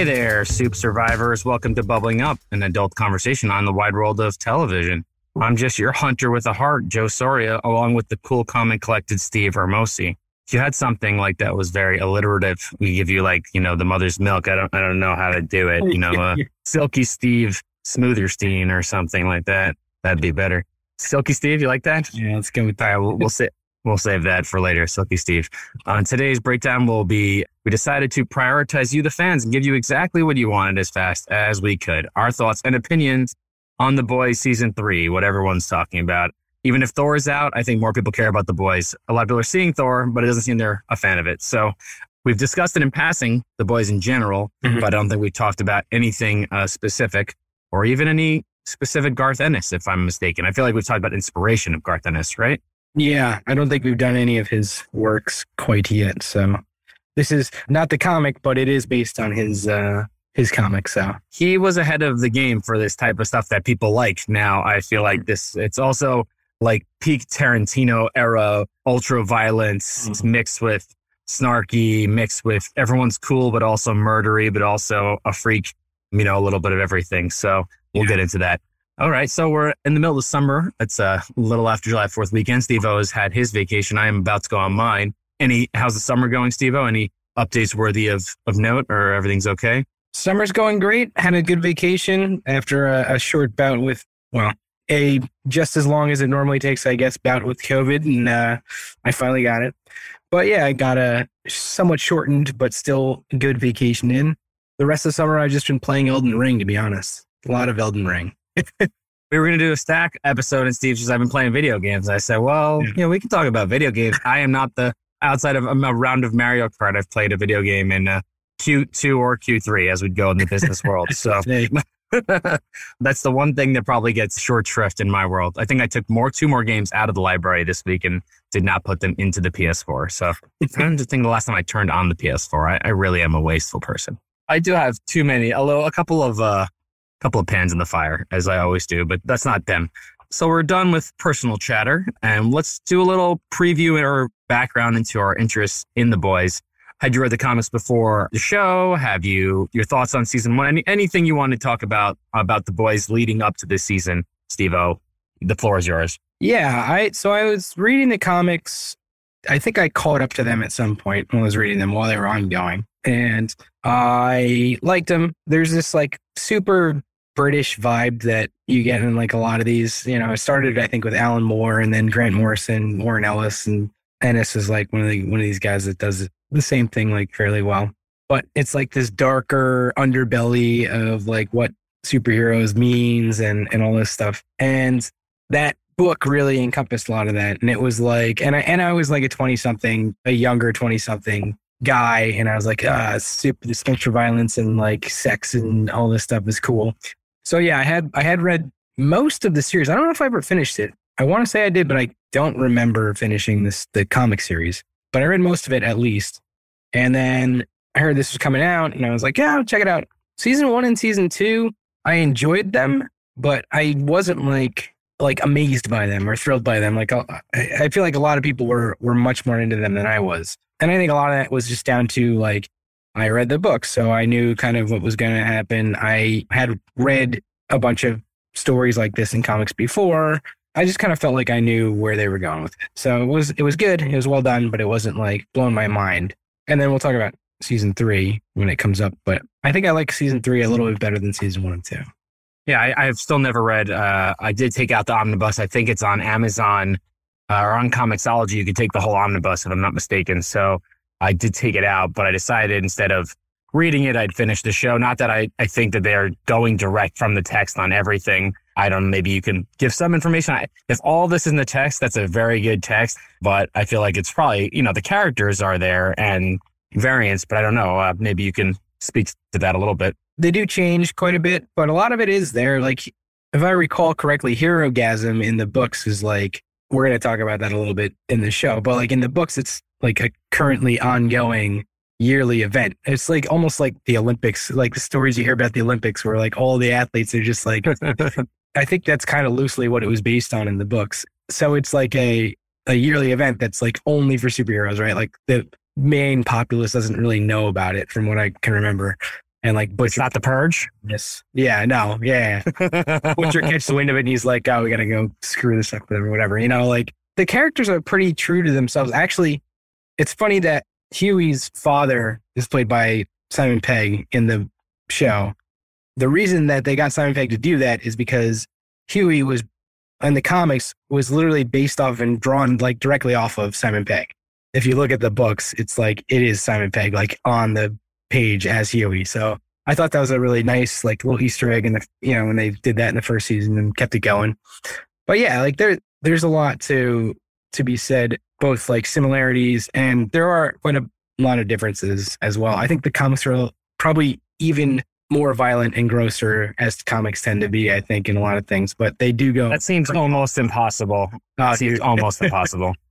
Hey there, soup survivors. Welcome to Bubbling Up, an adult conversation on the wide world of television. I'm just your hunter with a heart, Joe Soria, along with the cool, calm, and collected Steve Hermosi. If you had something like that was very alliterative, we give you like, you know, the mother's milk. I don't, I don't know how to do it. You know, uh, Silky Steve Smootherstein or something like that. That'd be better. Silky Steve, you like that? Yeah, let's go with that. right, we'll, we'll say we'll save that for later, Silky Steve. On today's breakdown will be we decided to prioritize you, the fans, and give you exactly what you wanted as fast as we could. Our thoughts and opinions on the boys season three, what everyone's talking about. Even if Thor is out, I think more people care about the boys. A lot of people are seeing Thor, but it doesn't seem they're a fan of it. So we've discussed it in passing, the boys in general, Mhm. but I don't think we talked about anything uh, specific or even any specific Garth Ennis, if I'm mistaken. I feel like we've talked about inspiration of Garth Ennis, right? Yeah, I don't think we've done any of his works quite yet. So this is not the comic, but it is based on his uh his comic. So he was ahead of the game for this type of stuff that people like. Now I feel like this it's also like peak Tarantino era ultra violence Mhm. mixed with snarky, mixed with everyone's cool but also murdery, but also a freak, you know, a little bit of everything. So we'll Yeah. get into that. All right, so we're in the middle of summer. It's a little after July 4th weekend. Steve O has had his vacation. I am about to go on mine. Any how's the summer going, Steve O? Any updates worthy of, of note or everything's okay? summer's going great. Had a good vacation after a, a short bout with well, a just as long as it normally takes, I guess, bout with COVID, and uh, I finally got it. But yeah, I got a somewhat shortened but still good vacation in. The rest of the summer, I've just been playing Elden Ring. To be honest, a lot of Elden Ring. We were going to do a stack episode and Steve says, I've been playing video games. I said, well, Yeah. you know, we can talk about video games. I am not the, outside of a round of Mario Kart, I've played a video game in uh, Q2 or Q3 as we'd go in the business world. So that's the one thing that probably gets short shrift in my world. I think I took more, two more games out of the library this week and did not put them into the PS4. So I'm trying to think the last time I turned on the PS4. I, I really am a wasteful person. I do have too many, although a couple of, uh, couple of pans in the fire, as I always do, but that's not them. So we're done with personal chatter, and let's do a little preview or background into our interests in the boys. Had you read the comics before the show? Have you your thoughts on season one? Any, anything you want to talk about about the boys leading up to this season, Steve O? The floor is yours. Yeah, I so I was reading the comics. I think I caught up to them at some point when I was reading them while they were ongoing, and I liked them. There's this like super British vibe that you get in like a lot of these. You know, it started I think with Alan Moore, and then Grant Morrison, Warren Ellis, and Ennis is like one of the one of these guys that does the same thing like fairly well. But it's like this darker underbelly of like what superheroes means and and all this stuff, and that book really encompassed a lot of that. And it was like, and I, and I was like a 20 something, a younger 20 something guy. And I was like, ah, super, this ultra violence and like sex and all this stuff is cool. So yeah, I had, I had read most of the series. I don't know if I ever finished it. I want to say I did, but I don't remember finishing this, the comic series, but I read most of it at least. And then I heard this was coming out and I was like, yeah, check it out. Season one and season two, I enjoyed them, but I wasn't like, like amazed by them or thrilled by them. Like uh, I, I feel like a lot of people were were much more into them than I was, and I think a lot of that was just down to like I read the book, so I knew kind of what was going to happen. I had read a bunch of stories like this in comics before. I just kind of felt like I knew where they were going with it. So it was it was good. It was well done, but it wasn't like blowing my mind. And then we'll talk about season three when it comes up. But I think I like season three a little bit better than season one and two. Yeah, I, I've still never read. Uh, I did take out the omnibus. I think it's on Amazon uh, or on Comixology. You could take the whole omnibus, if I'm not mistaken. So I did take it out, but I decided instead of reading it, I'd finish the show. Not that I, I think that they're going direct from the text on everything. I don't. Maybe you can give some information. I, if all this is in the text, that's a very good text. But I feel like it's probably you know the characters are there and variants, but I don't know. Uh, maybe you can speak to that a little bit. they do change quite a bit, but a lot of it is there. Like, if I recall correctly, Herogasm in the books is like, we're going to talk about that a little bit in the show, but like in the books, it's like a currently ongoing yearly event. It's like almost like the Olympics, like the stories you hear about the Olympics where like all the athletes are just like, I think that's kind of loosely what it was based on in the books. So it's like a, a yearly event that's like only for superheroes, right? Like the main populace doesn't really know about it from what I can remember. And like It's not the purge. yes, yeah, no, yeah, Butcher catches the wind of it and he's like, "Oh, we gotta go screw this up with him or whatever." You know, like the characters are pretty true to themselves. Actually, it's funny that Huey's father is played by Simon Pegg in the show. The reason that they got Simon Pegg to do that is because Huey was in the comics was literally based off and drawn like directly off of Simon Pegg. If you look at the books, it's like it is Simon Pegg like on the page as Huey. So I thought that was a really nice like little Easter egg in the you know when they did that in the first season and kept it going. But yeah, like there there's a lot to to be said, both like similarities and there are quite a lot of differences as well. I think the comics are probably even more violent and grosser as comics tend to be, I think, in a lot of things. But they do go That seems almost impossible. Oh, seems almost impossible.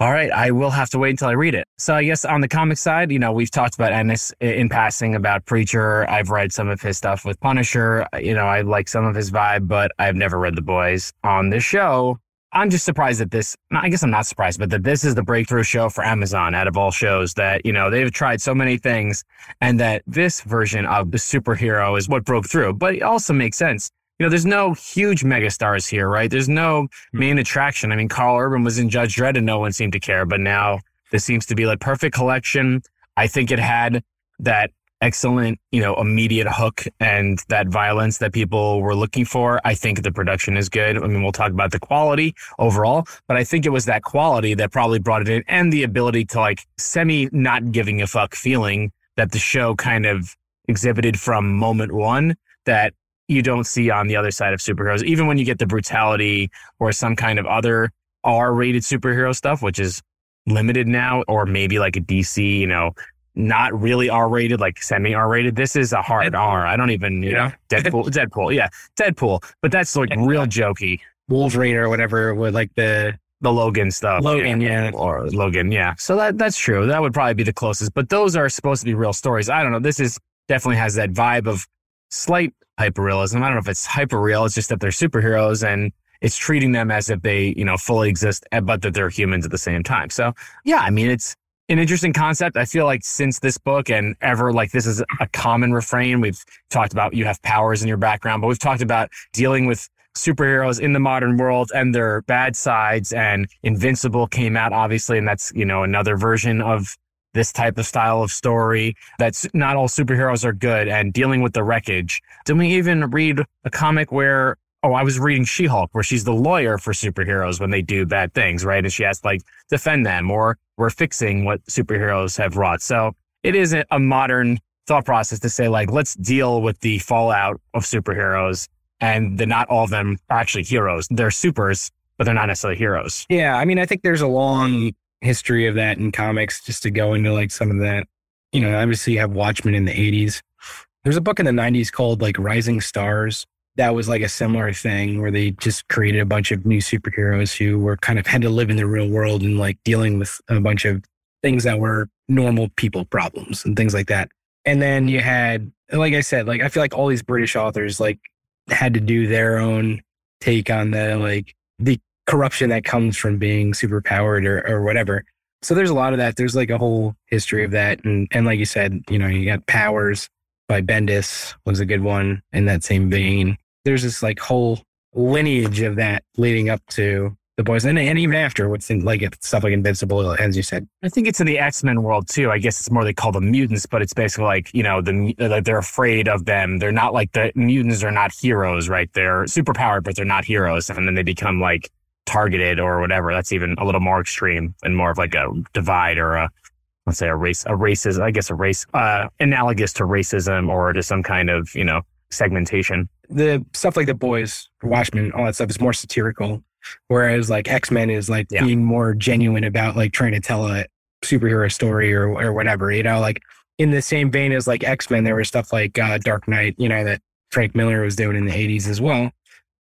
All right, I will have to wait until I read it. So I guess on the comic side, you know, we've talked about Ennis in passing about Preacher. I've read some of his stuff with Punisher. You know, I like some of his vibe, but I've never read The Boys. On this show, I'm just surprised that this. I guess I'm not surprised, but that this is the breakthrough show for Amazon out of all shows. That you know they've tried so many things, and that this version of the superhero is what broke through. But it also makes sense. You know, there's no huge megastars here, right? There's no hmm. main attraction. I mean, Karl Urban was in Judge Dredd and no one seemed to care, but now this seems to be like perfect collection. I think it had that excellent, you know, immediate hook and that violence that people were looking for. I think the production is good. I mean, we'll talk about the quality overall, but I think it was that quality that probably brought it in and the ability to like semi not giving a fuck feeling that the show kind of exhibited from moment one that you don't see on the other side of superheroes. Even when you get the brutality or some kind of other R rated superhero stuff, which is limited now, or maybe like a DC, you know, not really R rated, like semi R rated. This is a hard R. I don't even, you know, Deadpool, Deadpool, yeah, Deadpool. But that's like real jokey. Wolverine or whatever with like the The Logan stuff. Logan, yeah. Or Logan, yeah. So that that's true. That would probably be the closest. But those are supposed to be real stories. I don't know. This is definitely has that vibe of slight hyperrealism. I don't know if it's hyperreal. It's just that they're superheroes and it's treating them as if they, you know, fully exist, eh, but that they're humans at the same time. So yeah, I mean, it's an interesting concept. I feel like since this book and ever like this is a common refrain. We've talked about you have powers in your background, but we've talked about dealing with superheroes in the modern world and their bad sides and Invincible came out obviously and that's you know another version of this type of style of story that's not all superheroes are good and dealing with the wreckage. Didn't we even read a comic where oh I was reading She-Hulk where she's the lawyer for superheroes when they do bad things, right? And she has to like defend them or we're fixing what superheroes have wrought. So it is a modern thought process to say like let's deal with the fallout of superheroes and that not all of them are actually heroes. They're supers, but they're not necessarily heroes. Yeah, I mean, I think there's a long history of that in comics. Just to go into like some of that, you know, obviously you have Watchmen in the '80s. There's a book in the '90s called like Rising Stars. That was like a similar thing where they just created a bunch of new superheroes who were kind of had to live in the real world and like dealing with a bunch of things that were normal people problems and things like that. And then you had, like I said, like I feel like all these British authors like had to do their own take on the like the corruption that comes from being super powered or, or whatever. So there's a lot of that. There's like a whole history of that. And and like you said, you know, you got Powers by Bendis was a good one in that same vein. There's this like whole lineage of that leading up to the boys and, and even after what's in like stuff like Invincible, as you said. I think it's in the X Men world too. I guess it's more they call them mutants, but it's basically like you know the they're afraid of them. They're not like the mutants are not heroes, right? They're superpowered, but they're not heroes, and then they become like targeted or whatever. That's even a little more extreme and more of like a divide or a let's say a race a racism. I guess a race uh, analogous to racism or to some kind of you know segmentation. The stuff like the boys, Watchmen, all that stuff is more satirical. Whereas like X Men is like Yeah. being more genuine about like trying to tell a superhero story or or whatever. You know, like in the same vein as like X Men, there was stuff like uh, Dark Knight. You know that Frank Miller was doing in the '80s as well.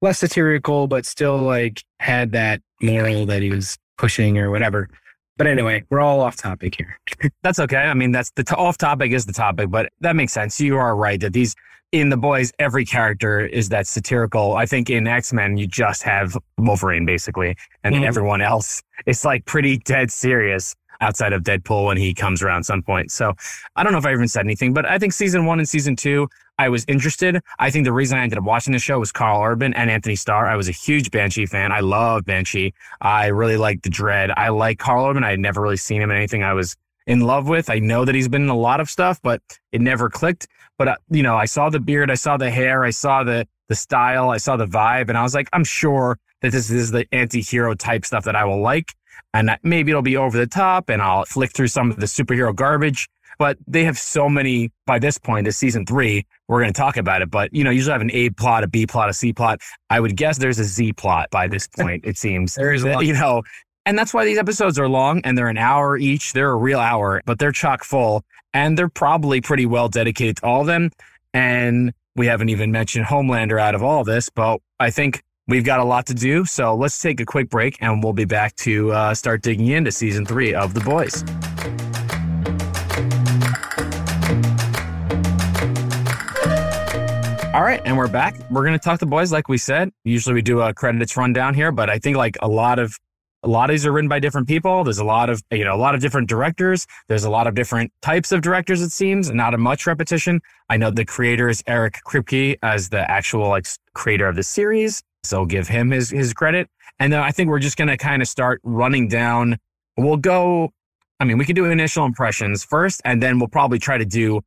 Less satirical, but still like had that moral that he was pushing or whatever. But anyway, we're all off topic here. That's okay. I mean, that's the t- off topic is the topic, but that makes sense. You are right that these in the boys, every character is that satirical. I think in X Men, you just have Wolverine basically, and Mhm. everyone else is like pretty dead serious. outside of Deadpool when he comes around some point. So I don't know if I even said anything, but I think season one and season two, I was interested. I think the reason I ended up watching the show was Karl Urban and Anthony Starr. I was a huge Banshee fan. I love Banshee. I really like the Dredd. I like Karl Urban. I had never really seen him in anything I was in love with. I know that he's been in a lot of stuff, but it never clicked. But uh, you know, I saw the beard, I saw the hair, I saw the the style, I saw the vibe, and I was like, I'm sure that this is the anti-hero type stuff that I will like, and that maybe it'll be over the top, and I'll flick through some of the superhero garbage. But they have so many by this point, this season three, we're going to talk about it. But, you know, usually I have an A plot, a B plot, a C plot. I would guess there's a Z plot by this point, it seems. there is a You know, and that's why these episodes are long and they're an hour each. They're a real hour, but they're chock full and they're probably pretty well dedicated to all of them. And we haven't even mentioned Homelander out of all this, but I think we've got a lot to do. So let's take a quick break and we'll be back to uh, start digging into season three of The Boys. All right, and we're back. We're going to talk to boys like we said. Usually we do a credits rundown here, but I think like a lot of a lot of these are written by different people. There's a lot of you know a lot of different directors. There's a lot of different types of directors. It seems not a much repetition. I know the creator is Eric Kripke as the actual like creator of the series, so give him his his credit. And then I think we're just going to kind of start running down. We'll go. I mean, we can do initial impressions first, and then we'll probably try to do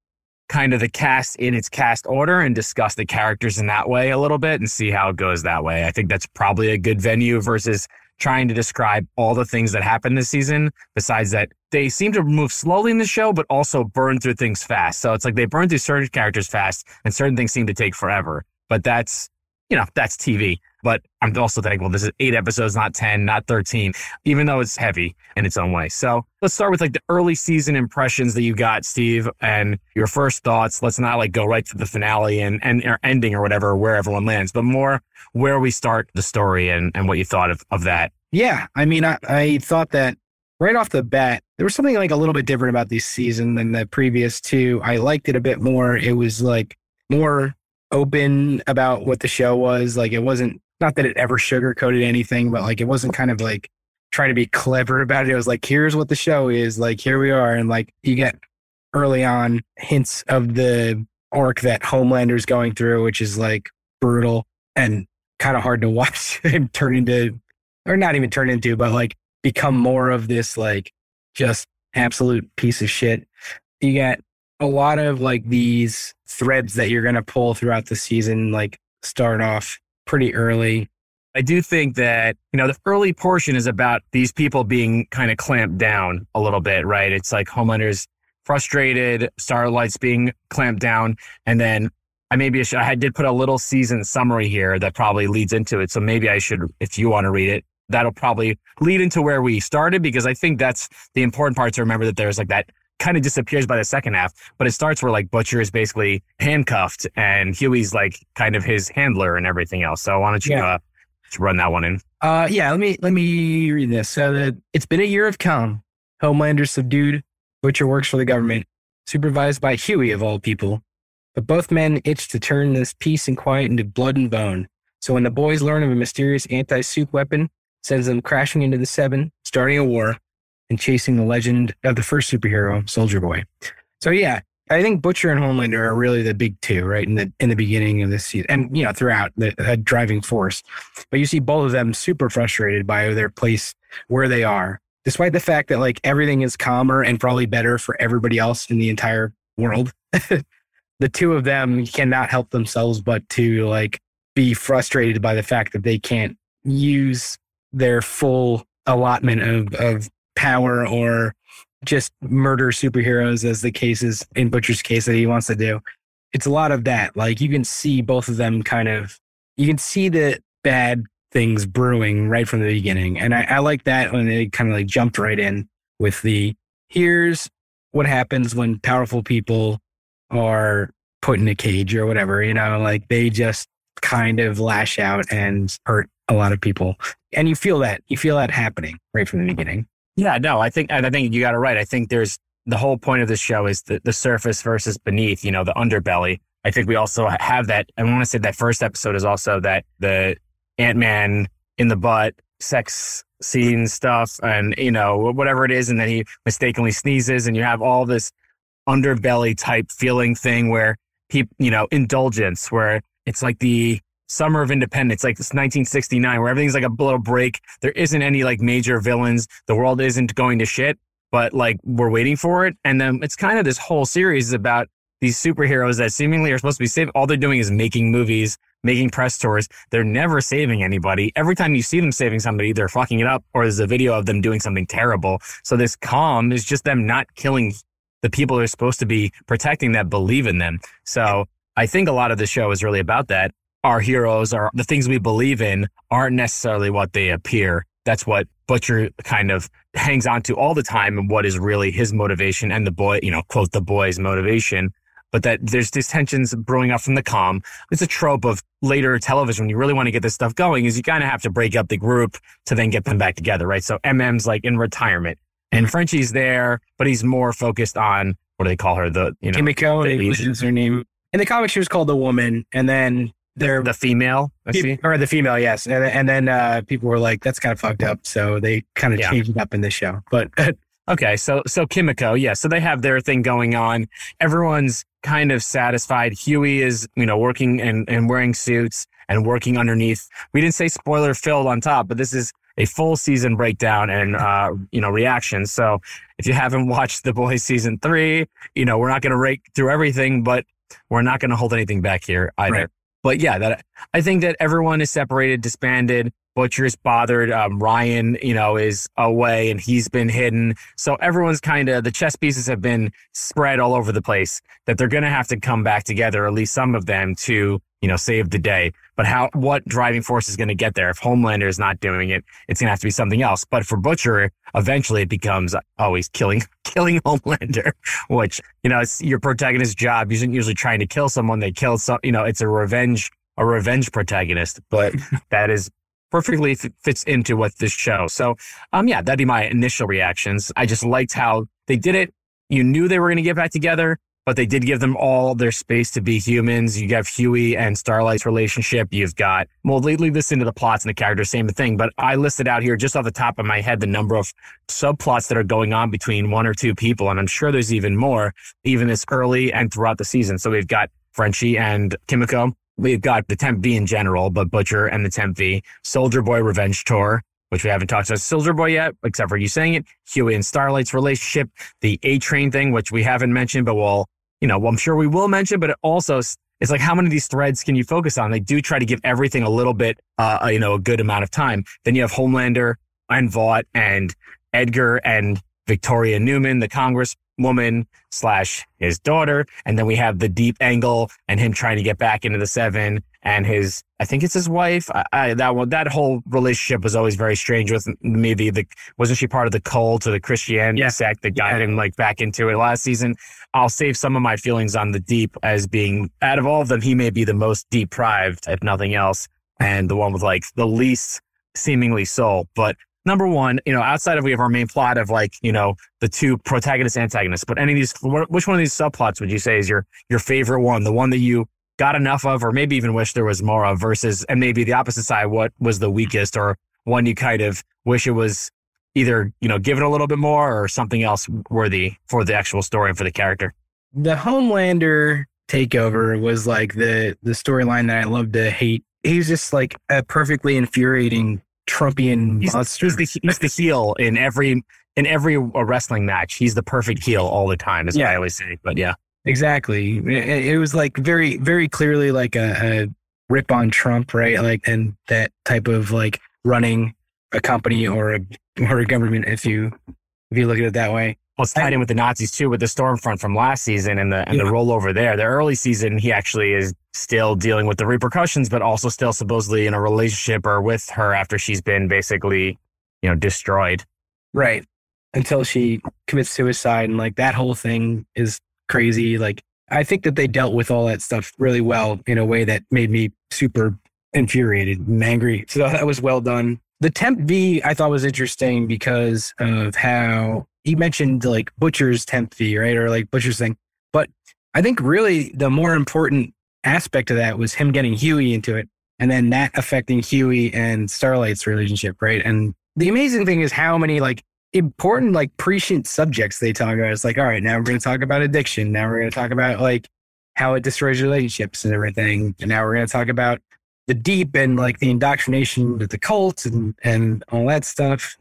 kind of the cast in its cast order and discuss the characters in that way a little bit and see how it goes that way. I think that's probably a good venue versus trying to describe all the things that happened this season. Besides that, they seem to move slowly in the show, but also burn through things fast. So it's like they burn through certain characters fast and certain things seem to take forever. But that's, you know, that's TV. But I'm also well, this is eight episodes, not 10, not 13, even though it's heavy in its own way. So let's start with like the early season impressions that you got, Steve, and your first thoughts. Let's not like go right to the finale and, and or ending or whatever, where everyone lands, but more where we start the story and, and what you thought of, of that. Yeah. I mean, I, I thought that right off the bat, there was something like a little bit different about this season than the previous two. I liked it a bit more. It was like more open about what the show was. Like it wasn't not that it ever sugarcoated anything, but like it wasn't kind of like trying to be clever about it. It was like, here's what the show is. Like here we are. And like you get early on hints of the arc that Homelander's going through, which is like brutal and kind of hard to watch him turn into or not even turn into, but like become more of this like just absolute piece of shit. You get a lot of like these threads that you're going to pull throughout the season, like start off pretty early. I do think that, you know, the early portion is about these people being kind of clamped down a little bit, right? It's like Homelander's frustrated, Starlight's being clamped down. And then I maybe I, should, I did put a little season summary here that probably leads into it. So maybe I should, if you want to read it, that'll probably lead into where we started because I think that's the important part to remember that there's like that kind of disappears by the second half, but it starts where like Butcher is basically handcuffed and Huey's like kind of his handler and everything else. So why don't you Yeah. uh, run that one in? Uh, yeah, let me let me read this. So the, it's been a year of calm. Homelander subdued. Butcher works for the government, supervised by Huey of all people. But both men itch to turn this peace and quiet into blood and bone. So when the boys learn of a mysterious anti-suit weapon, sends them crashing into the Seven, starting a war, and chasing the legend of the first superhero, Soldier Boy. So yeah, I think Butcher and Homelander are really the big two, right? In the in the beginning of this season, and you know throughout the a driving force. But you see both of them super frustrated by their place where they are, despite the fact that like everything is calmer and probably better for everybody else in the entire world. the two of them cannot help themselves but to like be frustrated by the fact that they can't use their full allotment of, of power or just murder superheroes as the case is in Butcher's case that he wants to do. It's a lot of that. Like you can see both of them kind of you can see the bad things brewing right from the beginning. And I, I like that when they kind of like jumped right in with the here's what happens when powerful people are put in a cage or whatever, you know, like they just kind of lash out and hurt a lot of people. And you feel that, you feel that happening right from the beginning. Yeah, no, I think, I think you got it right. I think there's the whole point of this show is the, the surface versus beneath, you know, the underbelly. I think we also have that. I want to say that first episode is also that the Ant Man in the butt sex scene stuff and, you know, whatever it is. And then he mistakenly sneezes and you have all this underbelly type feeling thing where people, you know, indulgence, where it's like the summer of independence, like this 1969, where everything's like a little break. There isn't any like major villains. The world isn't going to shit, but like we're waiting for it. And then it's kind of this whole series is about these superheroes that seemingly are supposed to be saved. All they're doing is making movies, making press tours. They're never saving anybody. Every time you see them saving somebody, they're fucking it up or there's a video of them doing something terrible. So this calm is just them not killing the people they're supposed to be protecting that believe in them. So I think a lot of the show is really about that. Our heroes are the things we believe in aren't necessarily what they appear. That's what Butcher kind of hangs on to all the time and what is really his motivation and the boy, you know, quote, the boy's motivation. But that there's these tensions brewing up from the calm. It's a trope of later television. When you really want to get this stuff going is you kind of have to break up the group to then get them back together, right? So MM's like in retirement and Frenchie's there, but he's more focused on what do they call her? The you know Kimiko is her name. In the comic, she was called the woman, and then they're the female, or the female, yes. And, and then uh, people were like, "That's kind of fucked up," so they kind of yeah. changed it up in the show. But okay, so so Kimiko, yeah, so they have their thing going on. Everyone's kind of satisfied. huey is you know working and and wearing suits and working underneath. We didn't say spoiler filled on top, but this is a full season breakdown and uh, you know reactions. So if you haven't watched The Boys season three, you know we're not going to rake through everything, but we're not going to hold anything back here either. Right. But yeah, that I think that everyone is separated, disbanded. Butcher's bothered. Um, Ryan, you know, is away and he's been hidden. So everyone's kind of the chess pieces have been spread all over the place. That they're going to have to come back together, at least some of them, to you know save the day. But how, what driving force is going to get there? If Homelander is not doing it, it's going to have to be something else. But for Butcher, eventually it becomes always killing, killing Homelander, which, you know, it's your protagonist's job. Isn't usually trying to kill someone. They kill some, you know, it's a revenge, a revenge protagonist, but that is perfectly fits into what this show. So, um, yeah, that'd be my initial reactions. I just liked how they did it. You knew they were going to get back together but they did give them all their space to be humans. You have Huey and Starlight's relationship. You've got, well, leave this into the plots and the characters, same thing. But I listed out here just off the top of my head the number of subplots that are going on between one or two people. And I'm sure there's even more, even this early and throughout the season. So we've got Frenchie and Kimiko. We've got the Temp V in general, but Butcher and the Temp V, Soldier Boy Revenge Tour, which we haven't talked about Soldier Boy yet, except for you saying it, Huey and Starlight's relationship, the A Train thing, which we haven't mentioned, but we'll you know, well, I'm sure we will mention, but it also it's like how many of these threads can you focus on? They do try to give everything a little bit, uh, you know, a good amount of time. Then you have Homelander and Vought and Edgar and Victoria Newman, the Congresswoman slash his daughter. And then we have the deep angle and him trying to get back into the seven and his, I think it's his wife. I, I, that one, that whole relationship was always very strange with maybe the, wasn't she part of the cult or the Christianity yeah. sect that got yeah. him like back into it last season? I'll save some of my feelings on the deep as being out of all of them, he may be the most deprived, if nothing else, and the one with like the least seemingly soul. But number one, you know, outside of we have our main plot of like, you know, the two protagonists, antagonists, but any of these, which one of these subplots would you say is your, your favorite one? The one that you got enough of, or maybe even wish there was more of versus, and maybe the opposite side, what was the weakest or one you kind of wish it was either you know give it a little bit more or something else worthy for the actual story and for the character. The Homelander takeover was like the the storyline that I love to hate. He's just like a perfectly infuriating Trumpian mm. he's, monster. He's the, he's the heel in every in every wrestling match. He's the perfect heel all the time, is yeah. what I always say. But yeah, exactly. It, it was like very very clearly like a, a rip on Trump, right? Like and that type of like running a company or a or a government if you if you look at it that way. Well, it's tied in with the Nazis too, with the Stormfront from last season and the and yeah. the rollover there. The early season, he actually is still dealing with the repercussions, but also still supposedly in a relationship or with her after she's been basically, you know, destroyed. Right. Until she commits suicide, and like that whole thing is crazy. Like I think that they dealt with all that stuff really well in a way that made me super infuriated and angry. So that was well done. The temp V I thought was interesting because of how he mentioned like Butcher's temp V, right? Or like Butcher's thing. But I think really the more important aspect of that was him getting Huey into it and then that affecting Huey and Starlight's relationship, right? And the amazing thing is how many like important like prescient subjects they talk about. It's like, all right, now we're going to talk about addiction. Now we're going to talk about like how it destroys relationships and everything. And now we're going to talk about the deep and like the indoctrination with the cult and and all that stuff.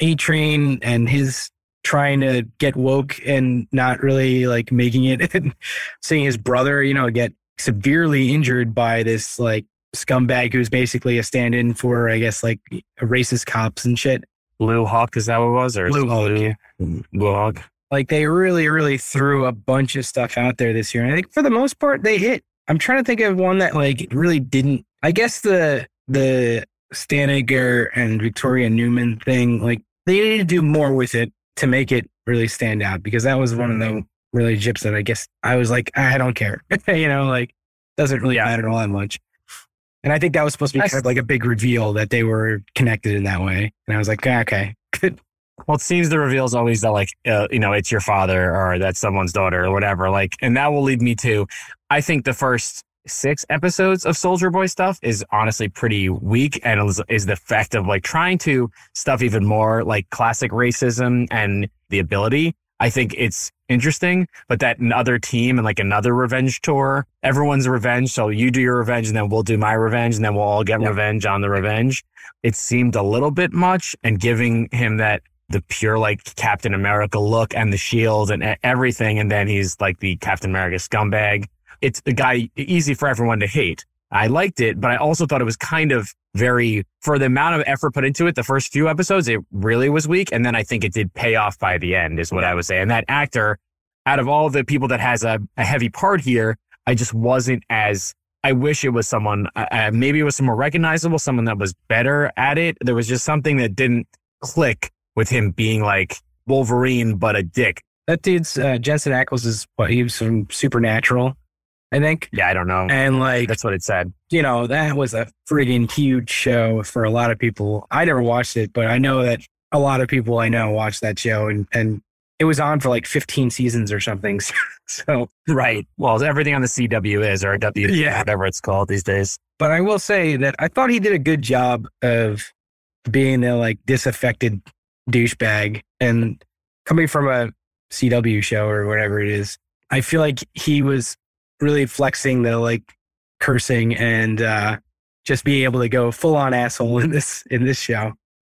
A Train and his trying to get woke and not really like making it and seeing his brother, you know, get severely injured by this like scumbag who's basically a stand-in for, I guess, like racist cops and shit. Blue Hawk, is that what it was? Or Blue Hawk. Blue, Blue Hawk. Like they really, really threw a bunch of stuff out there this year. And I think for the most part they hit. I'm trying to think of one that like really didn't I guess the the Stan Edgar and Victoria Newman thing, like they needed to do more with it to make it really stand out because that was one of the relationships that I guess I was like, I don't care. you know, like doesn't really matter all that much. And I think that was supposed to be kind of like a big reveal that they were connected in that way. And I was like, ah, okay, good. Well, it seems the reveal is always that, like, uh, you know, it's your father or that's someone's daughter or whatever. Like, and that will lead me to, I think the first six episodes of Soldier Boy stuff is honestly pretty weak and is, is the fact of like trying to stuff even more like classic racism and the ability. I think it's interesting, but that another team and like another revenge tour, everyone's revenge. So you do your revenge and then we'll do my revenge and then we'll all get revenge on the revenge. It seemed a little bit much and giving him that the pure like Captain America look and the shield and everything. And then he's like the Captain America scumbag. It's a guy easy for everyone to hate. I liked it, but I also thought it was kind of very, for the amount of effort put into it, the first few episodes, it really was weak. And then I think it did pay off by the end, is what I would say. And that actor, out of all the people that has a, a heavy part here, I just wasn't as, I wish it was someone, uh, uh maybe it was some more recognizable, someone that was better at it. There was just something that didn't click with him being like Wolverine, but a dick. That dude's uh, Jensen Ackles is what he was from Supernatural. I think. Yeah, I don't know. And like, that's what it said. You know, that was a friggin' huge show for a lot of people. I never watched it, but I know that a lot of people I know watched that show and, and it was on for like 15 seasons or something. so, right. Well, everything on the CW is or W, yeah. whatever it's called these days. But I will say that I thought he did a good job of being the like disaffected douchebag and coming from a CW show or whatever it is. I feel like he was really flexing the like cursing and uh, just being able to go full on asshole in this in this show.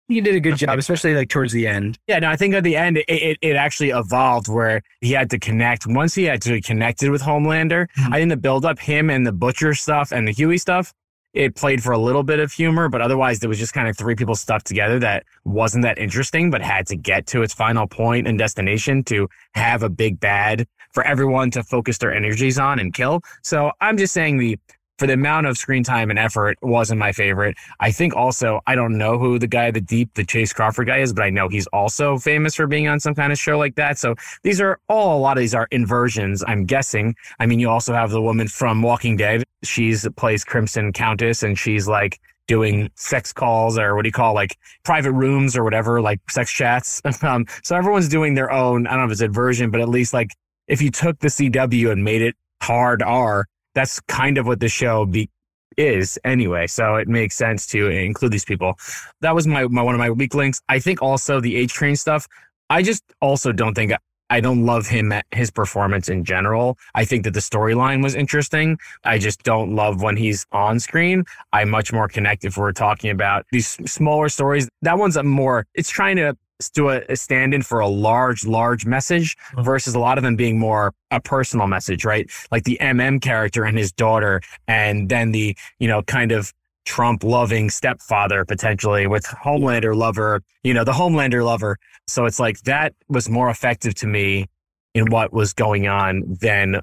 He did a good job, especially like towards the end. Yeah, no, I think at the end it, it, it actually evolved where he had to connect. Once he actually connected with Homelander, mm-hmm. I think the build up him and the Butcher stuff and the Huey stuff, it played for a little bit of humor, but otherwise there was just kind of three people stuck together that wasn't that interesting, but had to get to its final point and destination to have a big bad for everyone to focus their energies on and kill. So I'm just saying the for the amount of screen time and effort wasn't my favorite. I think also I don't know who the guy, the deep, the Chace Crawford guy is, but I know he's also famous for being on some kind of show like that. So these are all a lot of these are inversions. I'm guessing. I mean, you also have the woman from Walking Dead. She's plays Crimson Countess, and she's like doing sex calls or what do you call like private rooms or whatever, like sex chats. um, so everyone's doing their own. I don't know if it's inversion, but at least like if you took the CW and made it hard R, that's kind of what the show be, is anyway. So it makes sense to include these people. That was my, my one of my weak links. I think also the A Train stuff. I just also don't think I don't love him his performance in general. I think that the storyline was interesting. I just don't love when he's on screen. I'm much more connected if we're talking about these smaller stories. That one's a more, it's trying to do a, a stand in for a large, large message mm-hmm. versus a lot of them being more a personal message, right? Like the MM character and his daughter, and then the, you know, kind of Trump loving stepfather potentially with Homelander lover, you know, the Homelander lover. So it's like that was more effective to me in what was going on than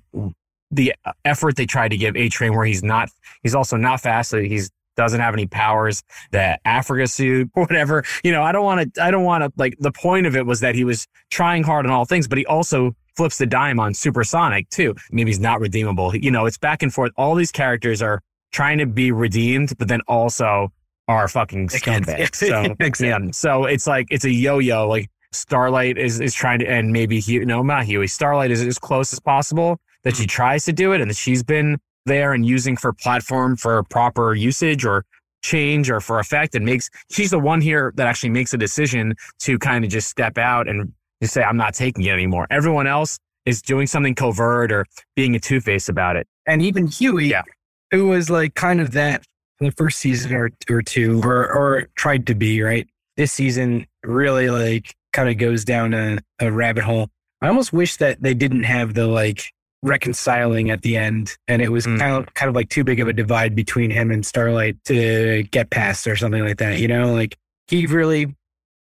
the effort they tried to give A Train, where he's not, he's also not fast. So he's doesn't have any powers, the Africa suit, whatever. You know, I don't want to, I don't want to, like, the point of it was that he was trying hard on all things, but he also flips the dime on Supersonic too. Maybe he's not redeemable. You know, it's back and forth. All these characters are trying to be redeemed, but then also are fucking scumbags. So, exactly. yeah, so it's like, it's a yo-yo. Like Starlight is, is trying to, and maybe he, no, not Huey. Starlight is as close as possible that she mm. tries to do it and that she's been there and using for platform for proper usage or change or for effect and makes she's the one here that actually makes a decision to kind of just step out and just say i'm not taking it anymore. Everyone else is doing something covert or being a two-face about it. And even huey Yeah. who was like kind of that for the first season or, or two or, or tried to be right? This season really like kind of goes down a, a rabbit hole. I almost wish that they didn't have the like reconciling at the end. And it was Mm. kind of kind of like too big of a divide between him and starlight to get past or something like that you know? Like he really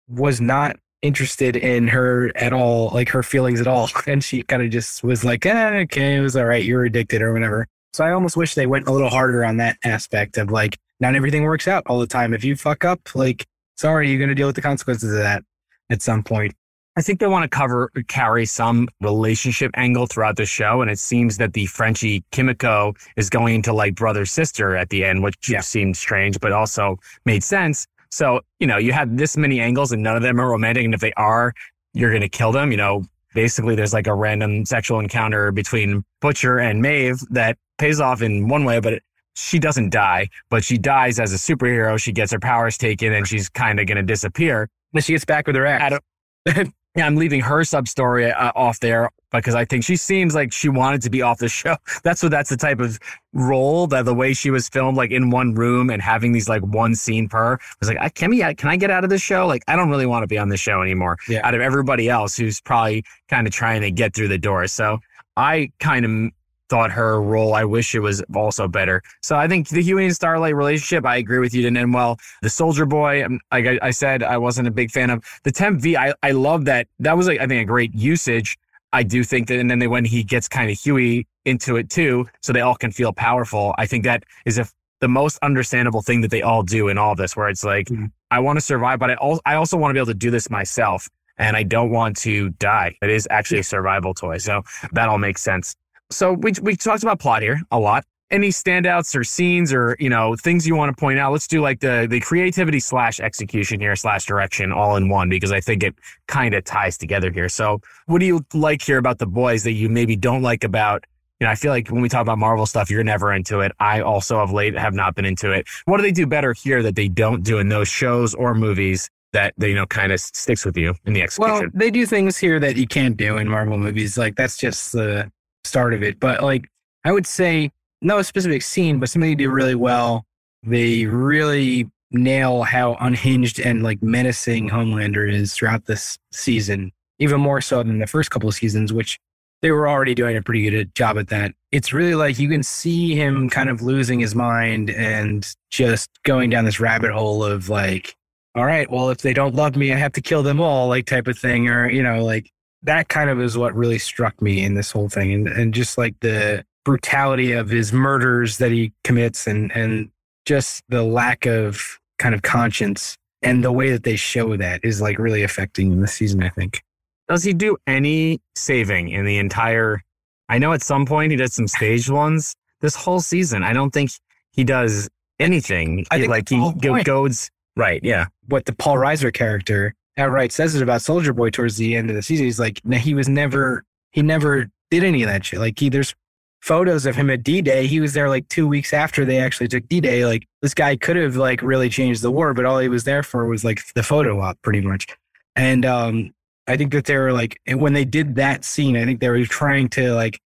was not interested in her at all like her feelings at all. And she kind of just was like eh, okay it was all right you're addicted or whatever. So i almost wish they went a little harder on that aspect of like not everything works out all the time. If you fuck up like sorry you're going to deal with the consequences of that at some point I think they want to cover carry some relationship angle throughout the show, and it seems that the Frenchie Kimiko is going into like brother sister at the end, which Yeah. seemed strange, but also made sense. So you know, you have this many angles, and none of them are romantic, and if they are, you're going to kill them. You know, basically, there's like a random sexual encounter between Butcher and Maeve that pays off in one way, but. It, she doesn't die, but she dies as a superhero. She gets her powers taken and she's kind of going to disappear. then she gets back with her Adam- Yeah, I'm leaving her sub story uh, off there because I think she seems like she wanted to be off the show. That's what that's the type of role that the way she was filmed, like in one room and having these like one scene per. I was like, I, can we? Can I get out of this show? Like, I don't really want to be on the show anymore. Yeah. Out of everybody else who's probably kind of trying to get through the door, so I kind of thought her role. I wish it was also better. So I think the Huey and Starlight relationship. I agree with you, didn't end well. The Soldier Boy, um, like I, I said, I wasn't a big fan of the Temp V. I I love that. That was like, I think a great usage. I do think that, and then they, when he gets kind of Huey into it too, so they all can feel powerful. I think that is if the most understandable thing that they all do in all this, where it's like, Mhm. I want to survive, but I also I also want to be able to do this myself, and I don't want to die. It is actually a survival toy, so that all makes sense. So we we talked about plot here a lot. Any standouts or scenes or you know things you want to point out? Let's do like the the creativity slash execution here slash direction all in one because I think it kind of ties together here. So what do you like here about the boys that you maybe don't like about? You know, I feel like when we talk about Marvel stuff, you're never into it. I also of late have not been into it. What do they do better here that they don't do in those shows or movies that they you know kind of sticks with you in the execution. Well, they do things here that you can't do in Marvel movies. Like that's just the start of it. But like I would say, no specific scene, but something they do really well. They really nail how unhinged and like menacing Homelander is throughout this season, even more so than the first couple of seasons, which they were already doing a pretty good uh, job at that. It's really like you can see him kind of losing his mind and just going down this rabbit hole of like, all right, well, if they don't love me, I have to kill them all, like type of thing. Or, you know, like that kind of is what really struck me in this whole thing. And, and just like the brutality of his murders that he commits and, and just the lack of kind of conscience and the way that they show that is like really affecting in this season, I think. Does he do any saving in the entire? I know at some point he did some staged ones. This whole season, I don't think he does anything. I think like he goes right. Yeah, What the Paul Reiser character outright says it about Soldier Boy towards the end of the season. He's like, no, he was never, he never did any of that shit. Like he, there's photos of him at D-Day. He was there like two weeks after they actually took D-Day. Like this guy could have like really changed the war, but all he was there for was like the photo op pretty much. And um, I think that they were like, when they did that scene, I think they were trying to like,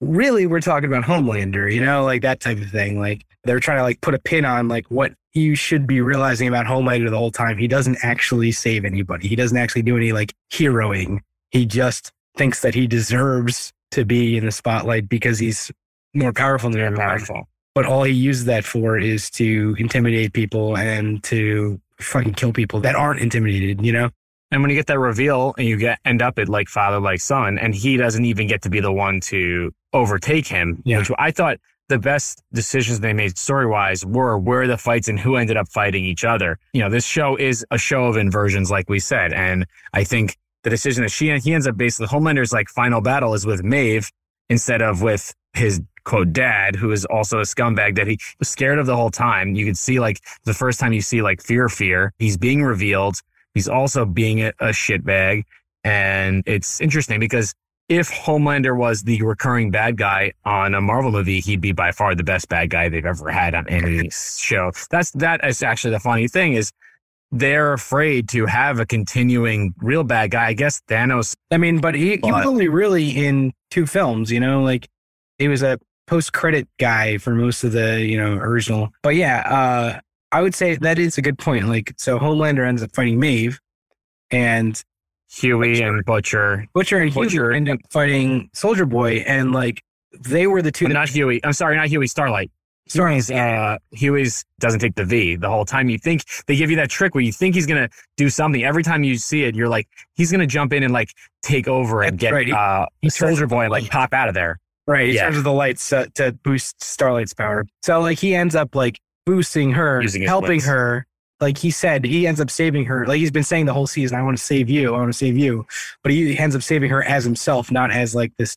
really, we're talking about Homelander, you know, like that type of thing. Like they're trying to like put a pin on like what you should be realizing about Homelander the whole time. He doesn't actually save anybody. He doesn't actually do any like heroing. He just thinks that he deserves to be in the spotlight because he's more powerful than everyone. powerful. But all he uses that for is to intimidate people and to fucking kill people that aren't intimidated, you know? And when you get that reveal and you get end up at like father like son, and he doesn't even get to be the one to overtake him, Yeah. which I thought the best decisions they made story wise were where the fights and who ended up fighting each other. You know, this show is a show of inversions, like we said, and I think the decision that she he ends up basically Homelander's like final battle is with Maeve instead of with his quote dad, who is also a scumbag that he was scared of the whole time. You could see like the first time you see like fear, fear, he's being revealed. He's also being a, a shitbag. And it's interesting because if Homelander was the recurring bad guy on a Marvel movie, he'd be by far the best bad guy they've ever had on any show. That's that is actually the funny thing is they're afraid to have a continuing real bad guy. I guess Thanos. I mean, but he, he was only really in two films, you know, like he was a post credit guy for most of the, you know, original. But yeah, uh, I would say that is a good point. Like, so Homelander ends up fighting Maeve and Hughie Butcher. and Butcher. Butcher and Butcher end up fighting Soldier Boy, and like they were the two. Not Hughie. I'm sorry, not Hughie. Starlight. Hughie's, uh, Hughie's doesn't take the V the whole time. You think they give you that trick where you think he's gonna do something. Every time you see it, you're like, he's gonna jump in and like take over and get right. uh, Soldier Boy and like pop out of there. Right. He yeah. turns the lights uh, to boost Starlight's power. So like he ends up like boosting her, helping her, like he said, he ends up saving her. Like he's been saying the whole season, I want to save you, I want to save you. But he ends up saving her as himself, not as like this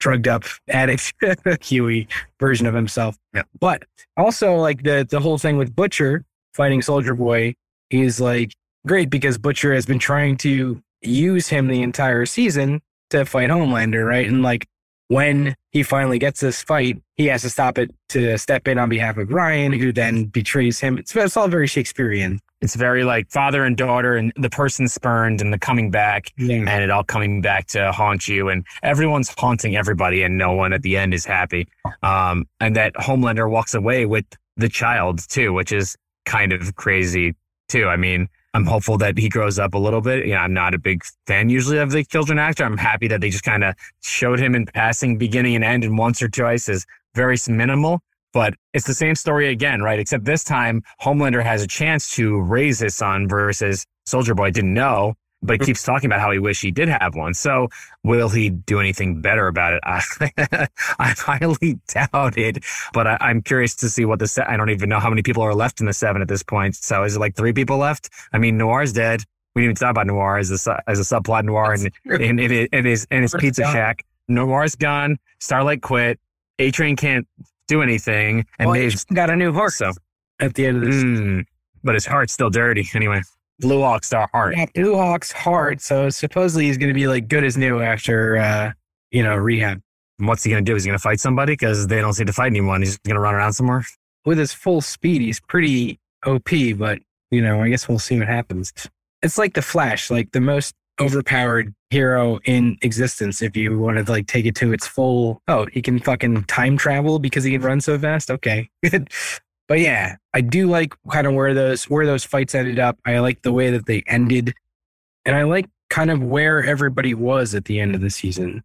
drugged up addict Hughie version of himself. Yeah. But also like the the whole thing with Butcher fighting Soldier Boy is like great because Butcher has been trying to use him the entire season to fight Homelander, right? And like when he finally gets this fight, he has to stop it to step in on behalf of Ryan, who then betrays him. It's, it's all very Shakespearean. It's very like father and daughter, and the person spurned, and the coming back, yeah. and it all coming back to haunt you, and everyone's haunting everybody, and no one at the end is happy. Um, and that Homelander walks away with the child too, which is kind of crazy too. I mean, I'm hopeful that he grows up a little bit. You know, I'm not a big fan usually of the children actor. I'm happy that they just kind of showed him in passing, beginning and end, and once or twice is very minimal. But it's the same story again, right? Except this time, Homelander has a chance to raise his son versus Soldier Boy didn't know but he keeps talking about how he wish he did have one. So will he do anything better about it? I, I highly doubt it, but I, am curious to see what the set, I don't even know how many people are left in the seven at this point. So is it like three people left? I mean, Noir's dead. We didn't even talk about Noir as a, as a subplot Noir and in, in, in, in, his, in his pizza gone. shack. Noir's gone. Starlight quit. A Train can't do anything. And well, they've got a new horse. So at the end of this. Mm, but his heart's still dirty anyway. Blue Hawk's Star Heart. Yeah, Blue Hawk's Heart. So supposedly he's going to be like good as new after, uh, you know, rehab. And what's he going to do? He's going to fight somebody because they don't seem to fight anyone. He's going to run around somewhere. With his full speed, he's pretty OP, but, you know, I guess we'll see what happens. It's like the Flash, like the most overpowered hero in existence. If you want to like take it to its full, oh, he can fucking time travel because he can run so fast. Okay. But yeah, I do like kind of where those where those fights ended up. I like the way that they ended. And I like kind of where everybody was at the end of the season.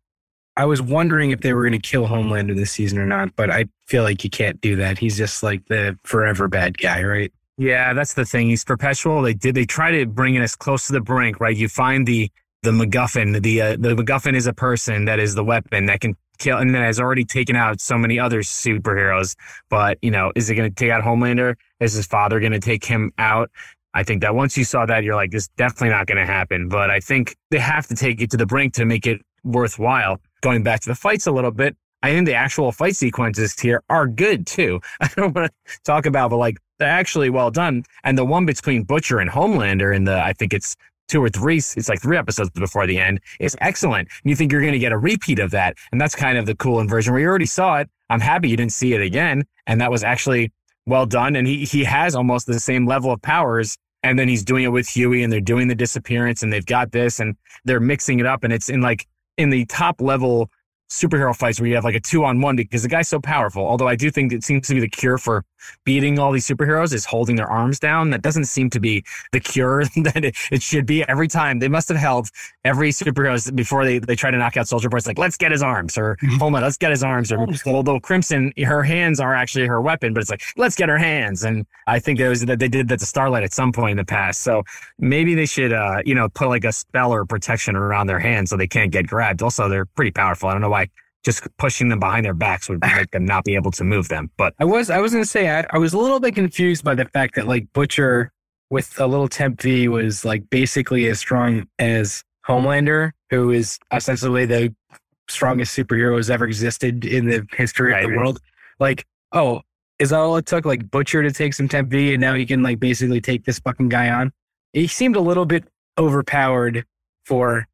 I was wondering if they were going to kill Homelander this season or not, but I feel like you can't do that. He's just like the forever bad guy, right? Yeah, that's the thing. He's perpetual. They did. They try to bring it as close to the brink, right? You find the the MacGuffin. The uh, the MacGuffin is a person that is the weapon that can kill and then has already taken out so many other superheroes. But, you know, is it going to take out Homelander? Is his father going to take him out? I think that once you saw that, you're like, this is definitely not going to happen. But I think they have to take it to the brink to make it worthwhile. Going back to the fights a little bit, I think the actual fight sequences here are good too. I don't want to talk about, but like they're actually well done. And the one between Butcher and Homelander in the, I think it's two or three, it's like three episodes before the end, is excellent. And you think you're going to get a repeat of that. And that's kind of the cool inversion where you already saw it. I'm happy you didn't see it again. And that was actually well done. And he, he has almost the same level of powers. And then he's doing it with Hughie and they're doing the disappearance and they've got this and they're mixing it up. And it's in like in the top level superhero fights where you have like a two on one because the guy's so powerful. Although I do think it seems to be the cure for beating all these superheroes is holding their arms down. That doesn't seem to be the cure that it, it should be every time. They must have held every superhero before they, they try to knock out Soldier Boy. It's like, let's get his arms or hold on, let's get his arms. Or although Crimson, her hands are actually her weapon, but it's like, let's get her hands. And I think there was that they did that to Starlight at some point in the past. So maybe they should, uh, you know, put like a spell or protection around their hands so they can't get grabbed. Also, they're pretty powerful. I don't know why just pushing them behind their backs would make them not be able to move them. But I was I was going to say I, I was a little bit confused by the fact that like Butcher with a little temp V was like basically as strong as Homelander, who is ostensibly the strongest superhero has ever existed in the history right, of the world. Like, oh, is that all it took? Like Butcher to take some temp V, and now he can like basically take this fucking guy on. He seemed a little bit overpowered for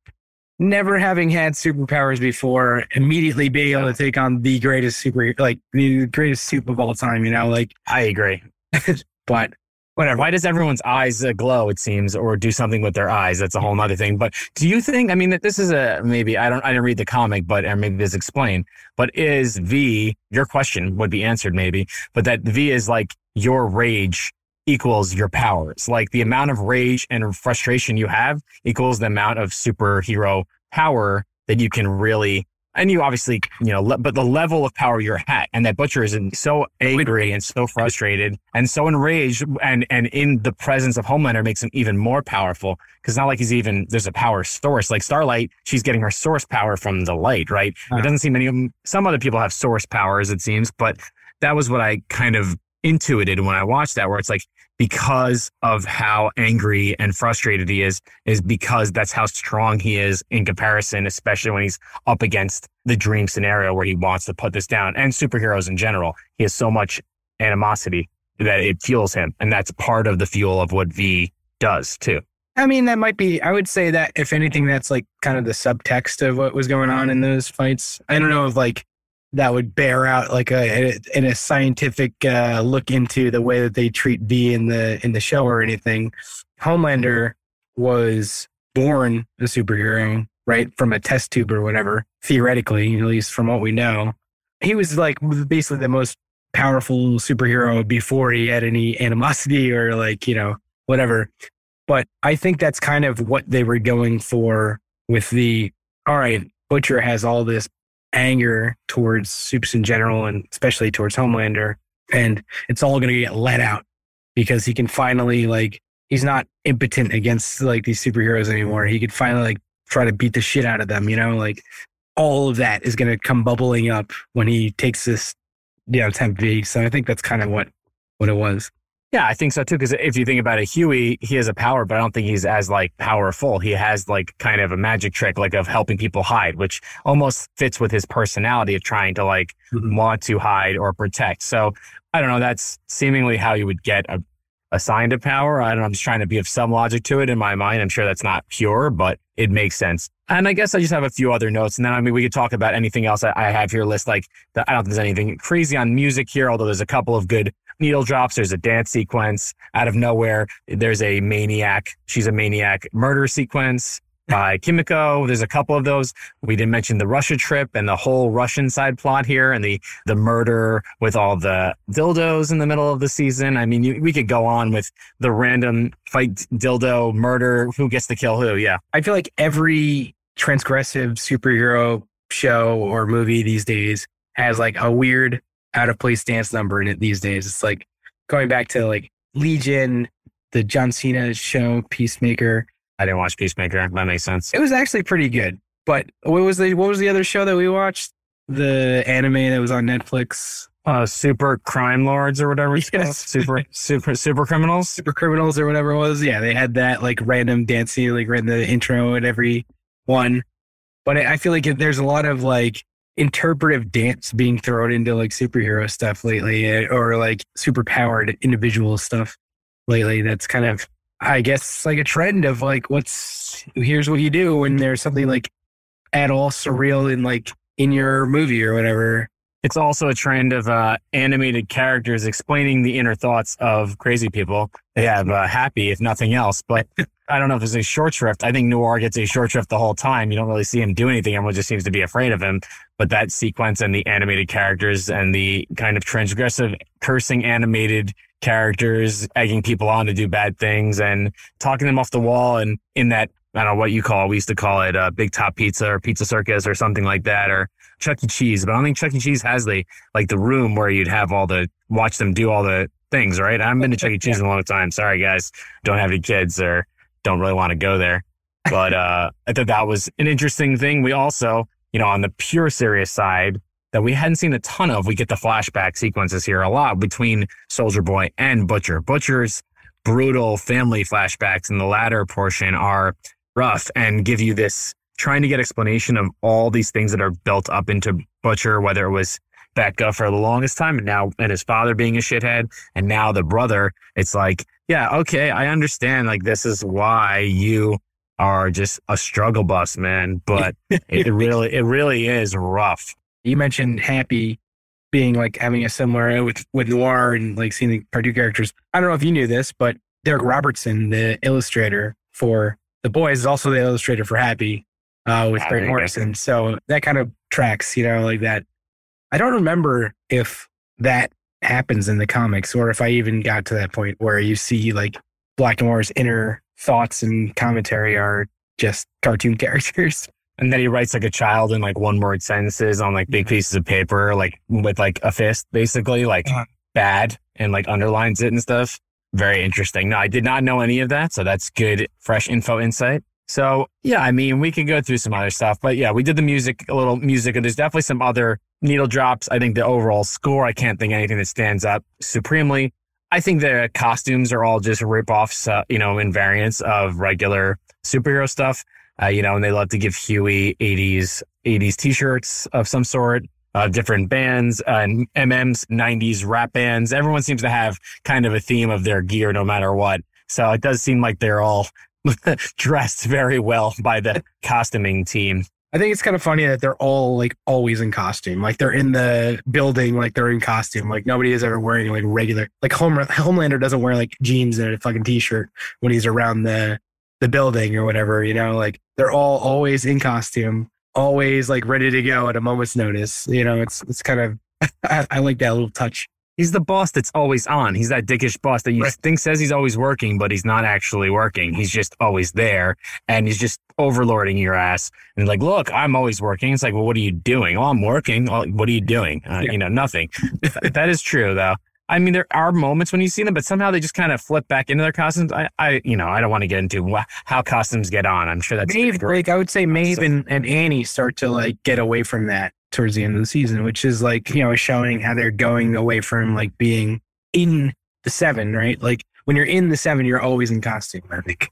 never having had superpowers before, immediately being able to take on the greatest super, like the greatest soup of all time. You know, like I agree. but whatever. Why does everyone's eyes uh, glow? It seems, or do something with their eyes. That's a whole other thing. But do you think? I mean, that this is a maybe. I don't. I didn't read the comic, but or maybe this explained. But is V your question would be answered maybe? But that V is like your rage equals your powers. Like the amount of rage and frustration you have equals the amount of superhero power that you can really and you obviously, you know, le- but the level of power you're at, and that Butcher is so angry and so frustrated and so enraged, and and in the presence of Homelander makes him even more powerful because not like he's even there's a power source like Starlight. She's getting her source power from the light, right? Uh-huh. It doesn't seem many of them. Some other people have source powers, it seems, but that was what I kind of intuited when I watched that, where it's like because of how angry and frustrated he is, is because that's how strong he is in comparison, especially when he's up against the dream scenario where he wants to put this down and superheroes in general. He has so much animosity that it fuels him. And that's part of the fuel of what V does too. I mean, that might be, I would say that if anything, that's like kind of the subtext of what was going on in those fights. I don't know if like that would bear out like a in a scientific uh, look into the way that they treat V in the in the show or anything. Homelander was born a superhero, right, from a test tube or whatever. Theoretically, at least from what we know, he was like basically the most powerful superhero before he had any animosity or like you know whatever. But I think that's kind of what they were going for with the all right. Butcher has all this anger towards Supes in general and especially towards Homelander. And it's all going to get let out because he can finally, like, he's not impotent against like these superheroes anymore. He could finally, like, try to beat the shit out of them, you know? Like, all of that is going to come bubbling up when he takes this, you know, temp V. So I think that's kind of what, what it was. Yeah, I think so too. Because if you think about it, Hughie, he has a power, but I don't think he's as like powerful. He has like kind of a magic trick, like of helping people hide, which almost fits with his personality of trying to like mm-hmm. want to hide or protect. So I don't know. That's seemingly how you would get a assigned a power. I don't know. I'm just trying to be of some logic to it in my mind. I'm sure that's not pure, but it makes sense. And I guess I just have a few other notes. And then, I mean, we could talk about anything else I have here list. Like, the, I don't think there's anything crazy on music here, although there's a couple of good needle drops. There's a dance sequence out of nowhere. There's a maniac. She's a maniac murder sequence by Kimiko. There's a couple of those. We didn't mention the Russia trip and the whole Russian side plot here and the, the murder with all the dildos in the middle of the season. I mean, you, we could go on with the random fight dildo murder. Who gets to kill who? Yeah. I feel like every transgressive superhero show or movie these days has like a weird out of place dance number in it these days. It's like going back to like Legion, the John Cena show, Peacemaker. I didn't watch Peacemaker. That makes sense. It was actually pretty good. But what was the what was the other show that we watched? The anime that was on Netflix. Uh, super crime lords or whatever. Yes. Super super super criminals. Super criminals or whatever it was. Yeah, they had that like random dancing, like right in the intro at every one. But I feel like there's a lot of like interpretive dance being thrown into like superhero stuff lately eh, or like superpowered individual stuff lately that's kind of i guess like a trend of like what's here's what you do when there's something like at all surreal in like in your movie or whatever it's also a trend of uh, animated characters explaining the inner thoughts of crazy people. They have uh, happy, if nothing else. But I don't know if there's a short shrift. I think Noir gets a short shrift the whole time. You don't really see him do anything. Everyone just seems to be afraid of him. But that sequence and the animated characters and the kind of transgressive cursing animated characters egging people on to do bad things and talking them off the wall and in that I don't know what you call it. We used to call it uh, Big Top Pizza or Pizza Circus or something like that, or Chuck E. Cheese. But I don't think Chuck E. Cheese has the like the room where you'd have all the watch them do all the things, right? I haven't been to Chuck E. Cheese in a long time. Sorry, guys. Don't have any kids or don't really want to go there. But uh, I thought that was an interesting thing. We also, you know, on the pure serious side that we hadn't seen a ton of, we get the flashback sequences here a lot between Soldier Boy and Butcher. Butcher's brutal family flashbacks in the latter portion are rough and give you this trying to get explanation of all these things that are built up into Butcher, whether it was Becca for the longest time and now and his father being a shithead and now the brother. It's like, yeah, okay, I understand. Like this is why you are just a struggle bus, man. But it really, it really is rough. You mentioned Happy being like having a similar with with Noir and like seeing the cartoon characters. I don't know if you knew this, but Darick Robertson, the illustrator for The Boys, is also the illustrator for Happy uh, with Grant Morrison. So that kind of tracks, you know, like that. I don't remember if that happens in the comics or if I even got to that point where you see like Black Noir's inner thoughts and commentary are just cartoon characters. And then he writes like a child in like one word sentences on like big pieces of paper, like with like a fist, basically, like uh-huh. bad and like underlines it and stuff. Very interesting. No, I did not know any of that. So that's good, fresh info insight. So yeah, I mean, we can go through some other stuff, but yeah, we did the music, a little music, and there's definitely some other needle drops. I think the overall score, I can't think anything that stands up supremely. I think the costumes are all just rip-offs, uh, you know, in variants of regular superhero stuff. Uh, you know, and they love to give Hughie 80s 80s t-shirts of some sort, uh, different bands, uh, and MM's 90s rap bands. Everyone seems to have kind of a theme of their gear, no matter what. So it does seem like they're all dressed very well by the costuming team. I think it's kind of funny that they're all like always in costume. Like they're in the building, like they're in costume. Like nobody is ever wearing like regular. Like Home, Homelander doesn't wear like jeans and a fucking t-shirt when he's around the the building or whatever. You know, like they're all always in costume, always like ready to go at a moment's notice. You know, it's it's kind of I, I like that little touch. He's the boss that's always on. He's that dickish boss that you right. think says he's always working, but he's not actually working. He's just always there and he's just overlording your ass. And like, look, I'm always working. It's like, well, what are you doing? Oh, I'm working. Oh, what are you doing? Uh, yeah. You know, nothing. that is true though. I mean, there are moments when you see them, but somehow they just kind of flip back into their costumes. I, I you know, I don't want to get into how costumes get on. I'm sure that's Maeve, like I would say Maeve and, and Annie start to like get away from that towards the end of the season, which is like, you know, showing how they're going away from like being in the seven, right? Like when you're in the seven, you're always in costume, I think.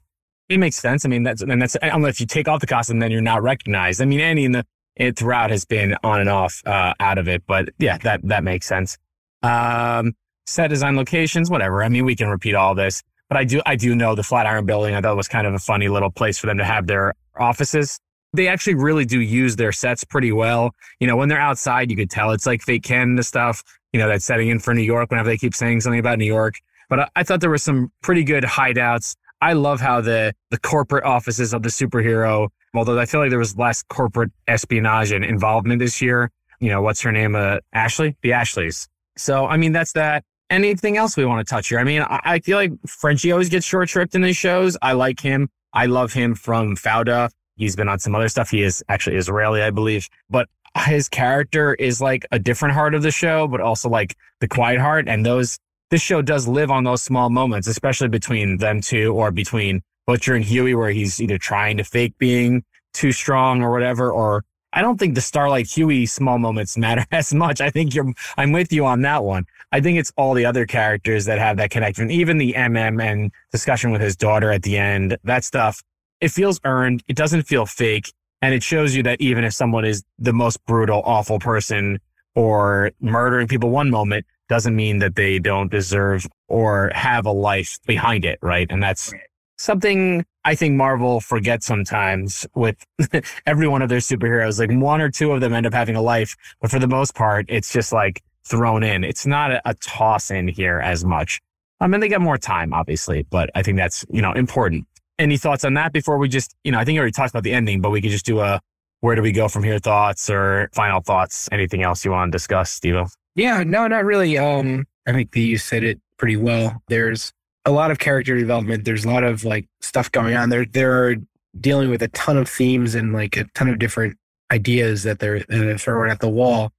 It makes sense. I mean, that's, and that's, unless you take off the costume, then you're not recognized. I mean, Annie in the, it throughout has been on and off, uh, out of it, but yeah, that, that makes sense. Um, set design locations, whatever. I mean, we can repeat all this, but I do, I do know the Flatiron building. I thought it was kind of a funny little place for them to have their offices they actually really do use their sets pretty well. You know, when they're outside, you could tell it's like fake Canada stuff, you know, that's setting in for New York whenever they keep saying something about New York. But I, I thought there were some pretty good hideouts. I love how the the corporate offices of the superhero, although I feel like there was less corporate espionage and involvement this year. You know, what's her name? Uh, Ashley? The Ashleys. So, I mean, that's that. Anything else we want to touch here? I mean, I, I feel like Frenchie always gets short shrift in his shows. I like him. I love him from Fauda. He's been on some other stuff. He is actually Israeli, I believe, but his character is like a different heart of the show, but also like the quiet heart. And those, this show does live on those small moments, especially between them two or between Butcher and Hughie, where he's either trying to fake being too strong or whatever, or I don't think the Starlight Hughie small moments matter as much. I think you're, I'm with you on that one. I think it's all the other characters that have that connection, even the MM and discussion with his daughter at the end, that stuff it feels earned. It doesn't feel fake. And it shows you that even if someone is the most brutal, awful person or murdering people one moment doesn't mean that they don't deserve or have a life behind it. Right. And that's something I think Marvel forgets sometimes with every one of their superheroes. Like one or two of them end up having a life, but for the most part, it's just like thrown in. It's not a, a toss in here as much. Um, I mean, they get more time, obviously, but I think that's, you know, important. Any thoughts on that before we just, you know, I think you already talked about the ending, but we could just do a where do we go from here thoughts or final thoughts? Anything else you want to discuss, Steve? Yeah, no, not really. Um, I think that you said it pretty well. There's a lot of character development. There's a lot of like stuff going on. They're they're dealing with a ton of themes and like a ton of different ideas that they're, they're throwing at the wall.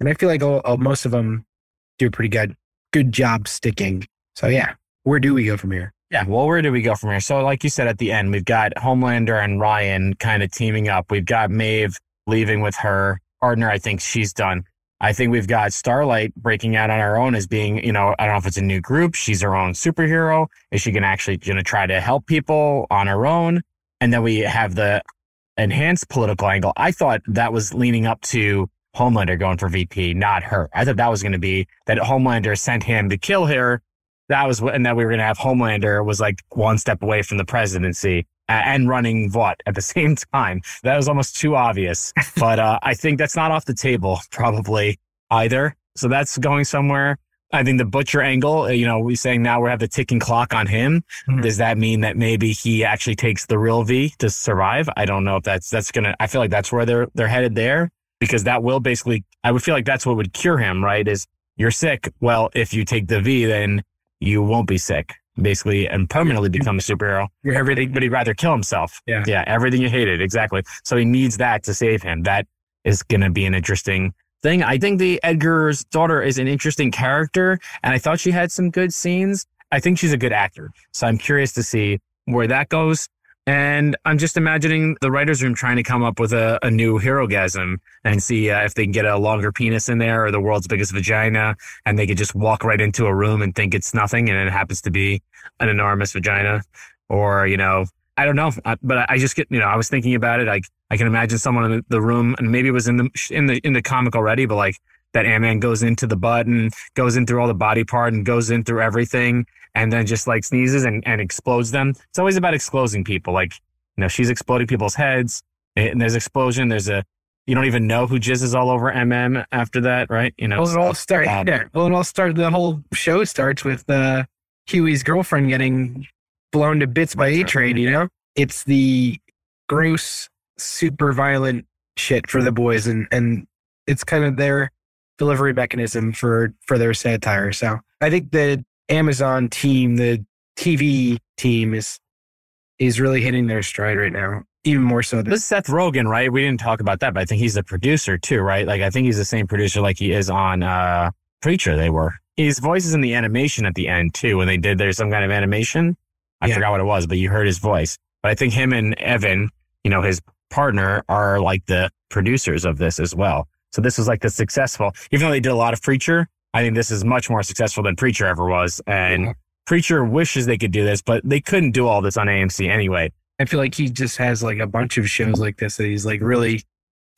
And I feel like all, all, most of them do a pretty good good job sticking. So yeah, where do we go from here? Yeah, well, where do we go from here? So, like you said at the end, we've got Homelander and Ryan kind of teaming up. We've got Maeve leaving with her partner. I think she's done. I think we've got Starlight breaking out on her own as being, you know, I don't know if it's a new group. She's her own superhero. Is she going to actually going to try to help people on her own? And then we have the enhanced political angle. I thought that was leaning up to Homelander going for VP, not her. I thought that was going to be that Homelander sent him to kill her that was and that we were going to have Homelander was like one step away from the presidency. and running what at the same time. That was almost too obvious. but uh, I think that's not off the table, probably either. So that's going somewhere. I think the butcher angle, uh, you know, we're saying now we have the ticking clock on him. Mm-hmm. Does that mean that maybe he actually takes the real V to survive? I don't know if that's that's gonna. I feel like that's where they're they're headed there because that will basically. I would feel like that's what would cure him, right? Is you're sick. Well, if you take the V, then you won't be sick basically and permanently become a superhero. You're everything, but he'd rather kill himself. Yeah. Yeah. Everything you hated. Exactly. So he needs that to save him. That is going to be an interesting thing. I think the Edgar's daughter is an interesting character and I thought she had some good scenes. I think she's a good actor. So I'm curious to see where that goes. And I'm just imagining the writer's room trying to come up with a, a new Herogasm and see uh, if they can get a longer penis in there or the world's biggest vagina. And they could just walk right into a room and think it's nothing. And it happens to be an enormous vagina. Or, you know, I don't know. But I just get, you know, I was thinking about it. Like, I can imagine someone in the room and maybe it was in the, in the, in the comic already, but like that Ant-Man goes into the butt and goes in through all the body part and goes in through everything and then just like sneezes and, and explodes them. It's always about exploding people. Like, you know, she's exploding people's heads and there's explosion. There's a, you don't even know who jizzes all over MM after that, right? You know, well, it all starts. Yeah, well, it all starts. The whole show starts with uh, Hughie's girlfriend getting blown to bits by A Train. You know, it's the gross, super violent shit for the boys, and and it's kind of their delivery mechanism for for their satire. So I think the Amazon team, the TV team is is really hitting their stride right now. Even more so. Than- this is Seth Rogen, right? We didn't talk about that, but I think he's the producer too, right? Like I think he's the same producer like he is on uh Preacher. They were his voice is in the animation at the end too. When they did there's some kind of animation, I yeah. forgot what it was, but you heard his voice. But I think him and Evan, you know, his partner, are like the producers of this as well. So this was like the successful, even though they did a lot of Preacher, I think this is much more successful than Preacher ever was. And yeah. Preacher wishes they could do this, but they couldn't do all this on AMC anyway. I feel like he just has like a bunch of shows like this that he's like really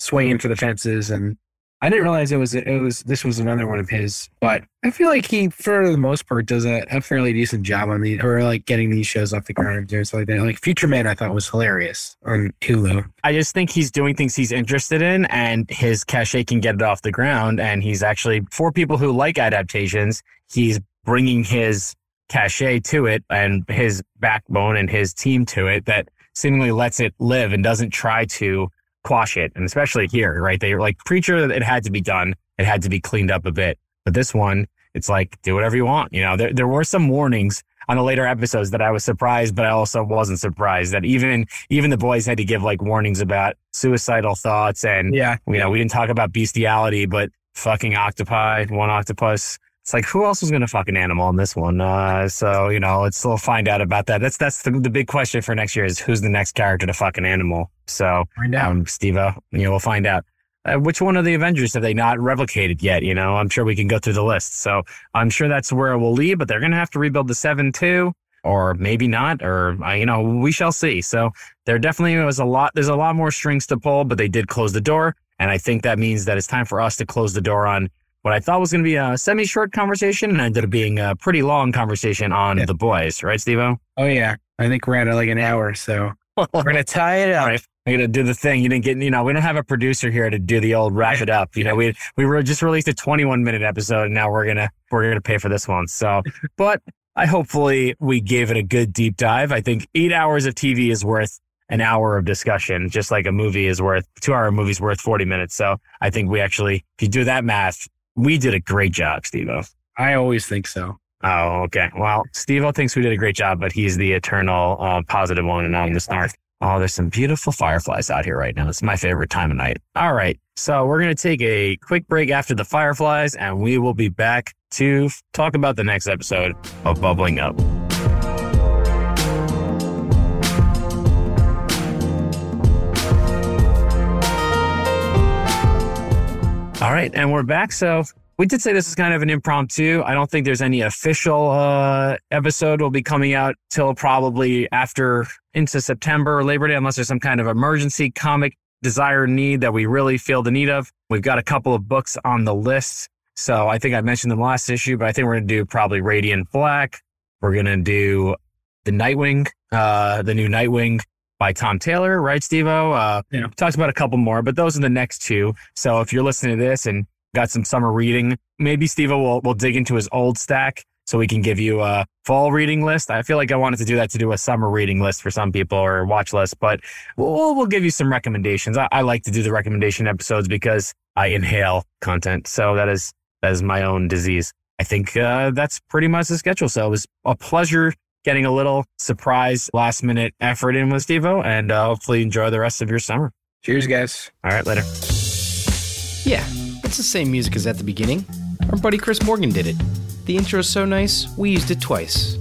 swinging for the fences and I didn't realize it was it was this was another one of his, but I feel like he, for the most part, does a, a fairly decent job on the or like getting these shows off the ground and stuff like that. Like Future Man, I thought was hilarious on Hulu. I just think he's doing things he's interested in, and his cachet can get it off the ground. And he's actually for people who like adaptations, he's bringing his cachet to it and his backbone and his team to it that seemingly lets it live and doesn't try to quash it. And especially here, right? They were like preacher, it had to be done. It had to be cleaned up a bit. But this one, it's like, do whatever you want. You know, there, there were some warnings on the later episodes that I was surprised, but I also wasn't surprised that even, even the boys had to give like warnings about suicidal thoughts. And, yeah, you know, we didn't talk about bestiality, but fucking octopi, one octopus it's like who else is going to fuck an animal in this one? Uh, so you know, let's still find out about that. That's that's the, the big question for next year is who's the next character to fuck an animal. So find out, um, Steve. You know, we'll find out. Uh, which one of the Avengers have they not replicated yet? You know, I'm sure we can go through the list. So I'm sure that's where it will lead. But they're going to have to rebuild the seven too, or maybe not, or uh, you know, we shall see. So there definitely was a lot. There's a lot more strings to pull, but they did close the door, and I think that means that it's time for us to close the door on what I thought was going to be a semi short conversation and ended up being a pretty long conversation on yeah. the boys, right, Steve Oh, yeah. I think we're at like an hour. So we're going to tie it up. Right. I'm gonna do the thing. You didn't get, you know, we don't have a producer here to do the old wrap it up. You know, we we were just released a 21 minute episode, and now we're gonna we're gonna pay for this one. So, but I hopefully we gave it a good deep dive. I think eight hours of TV is worth an hour of discussion, just like a movie is worth two hour movie's worth 40 minutes. So I think we actually, if you do that math, we did a great job, Steve. I always think so. Oh, okay. Well, Steve thinks we did a great job, but he's the eternal uh, positive one and I'm the snark. Oh, there's some beautiful fireflies out here right now. It's my favorite time of night. All right. So we're going to take a quick break after the fireflies and we will be back to talk about the next episode of Bubbling Up. All right, and we're back. So we did say this is kind of an impromptu. I don't think there's any official uh, episode will be coming out till probably after into September or Labor Day, unless there's some kind of emergency comic desire need that we really feel the need of. We've got a couple of books on the list. So I think I mentioned the last issue, but I think we're going to do probably Radiant Black. We're going to do the Nightwing, uh, the new Nightwing by Tom Taylor, right, Stevo? Uh, Yeah. Talked about a couple more, but those are the next two. So if you're listening to this and got some summer reading, maybe Stevo will, will dig into his old stack so we can give you a fall reading list. I feel like I wanted to do that to do a summer reading list for some people or watch list, but we'll, we'll give you some recommendations. I, I like to do the recommendation episodes because I inhale content. So that is, that is my own disease. I think uh, that's pretty much the schedule. So it was a pleasure getting a little surprise last minute effort in with Stevo and uh, hopefully enjoy the rest of your summer. Cheers, guys. All right, later. Yeah, it's the same music as at the beginning. Our buddy Chris Morgan did it. The intro is so nice, we used it twice.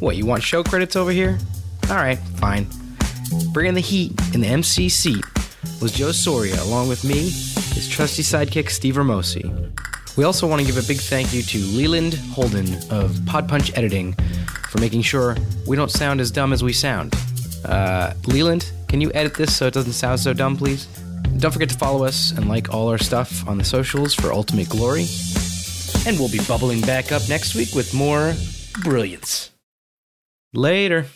What, you want show credits over here? Alright, fine. Bringing the heat in the MC seat was Joe Soria, along with me, his trusty sidekick Steve Ramosi. We also want to give a big thank you to Leland Holden of Pod Punch Editing for making sure we don't sound as dumb as we sound. Uh, Leland, can you edit this so it doesn't sound so dumb, please? Don't forget to follow us and like all our stuff on the socials for ultimate glory. And we'll be bubbling back up next week with more brilliance. Later.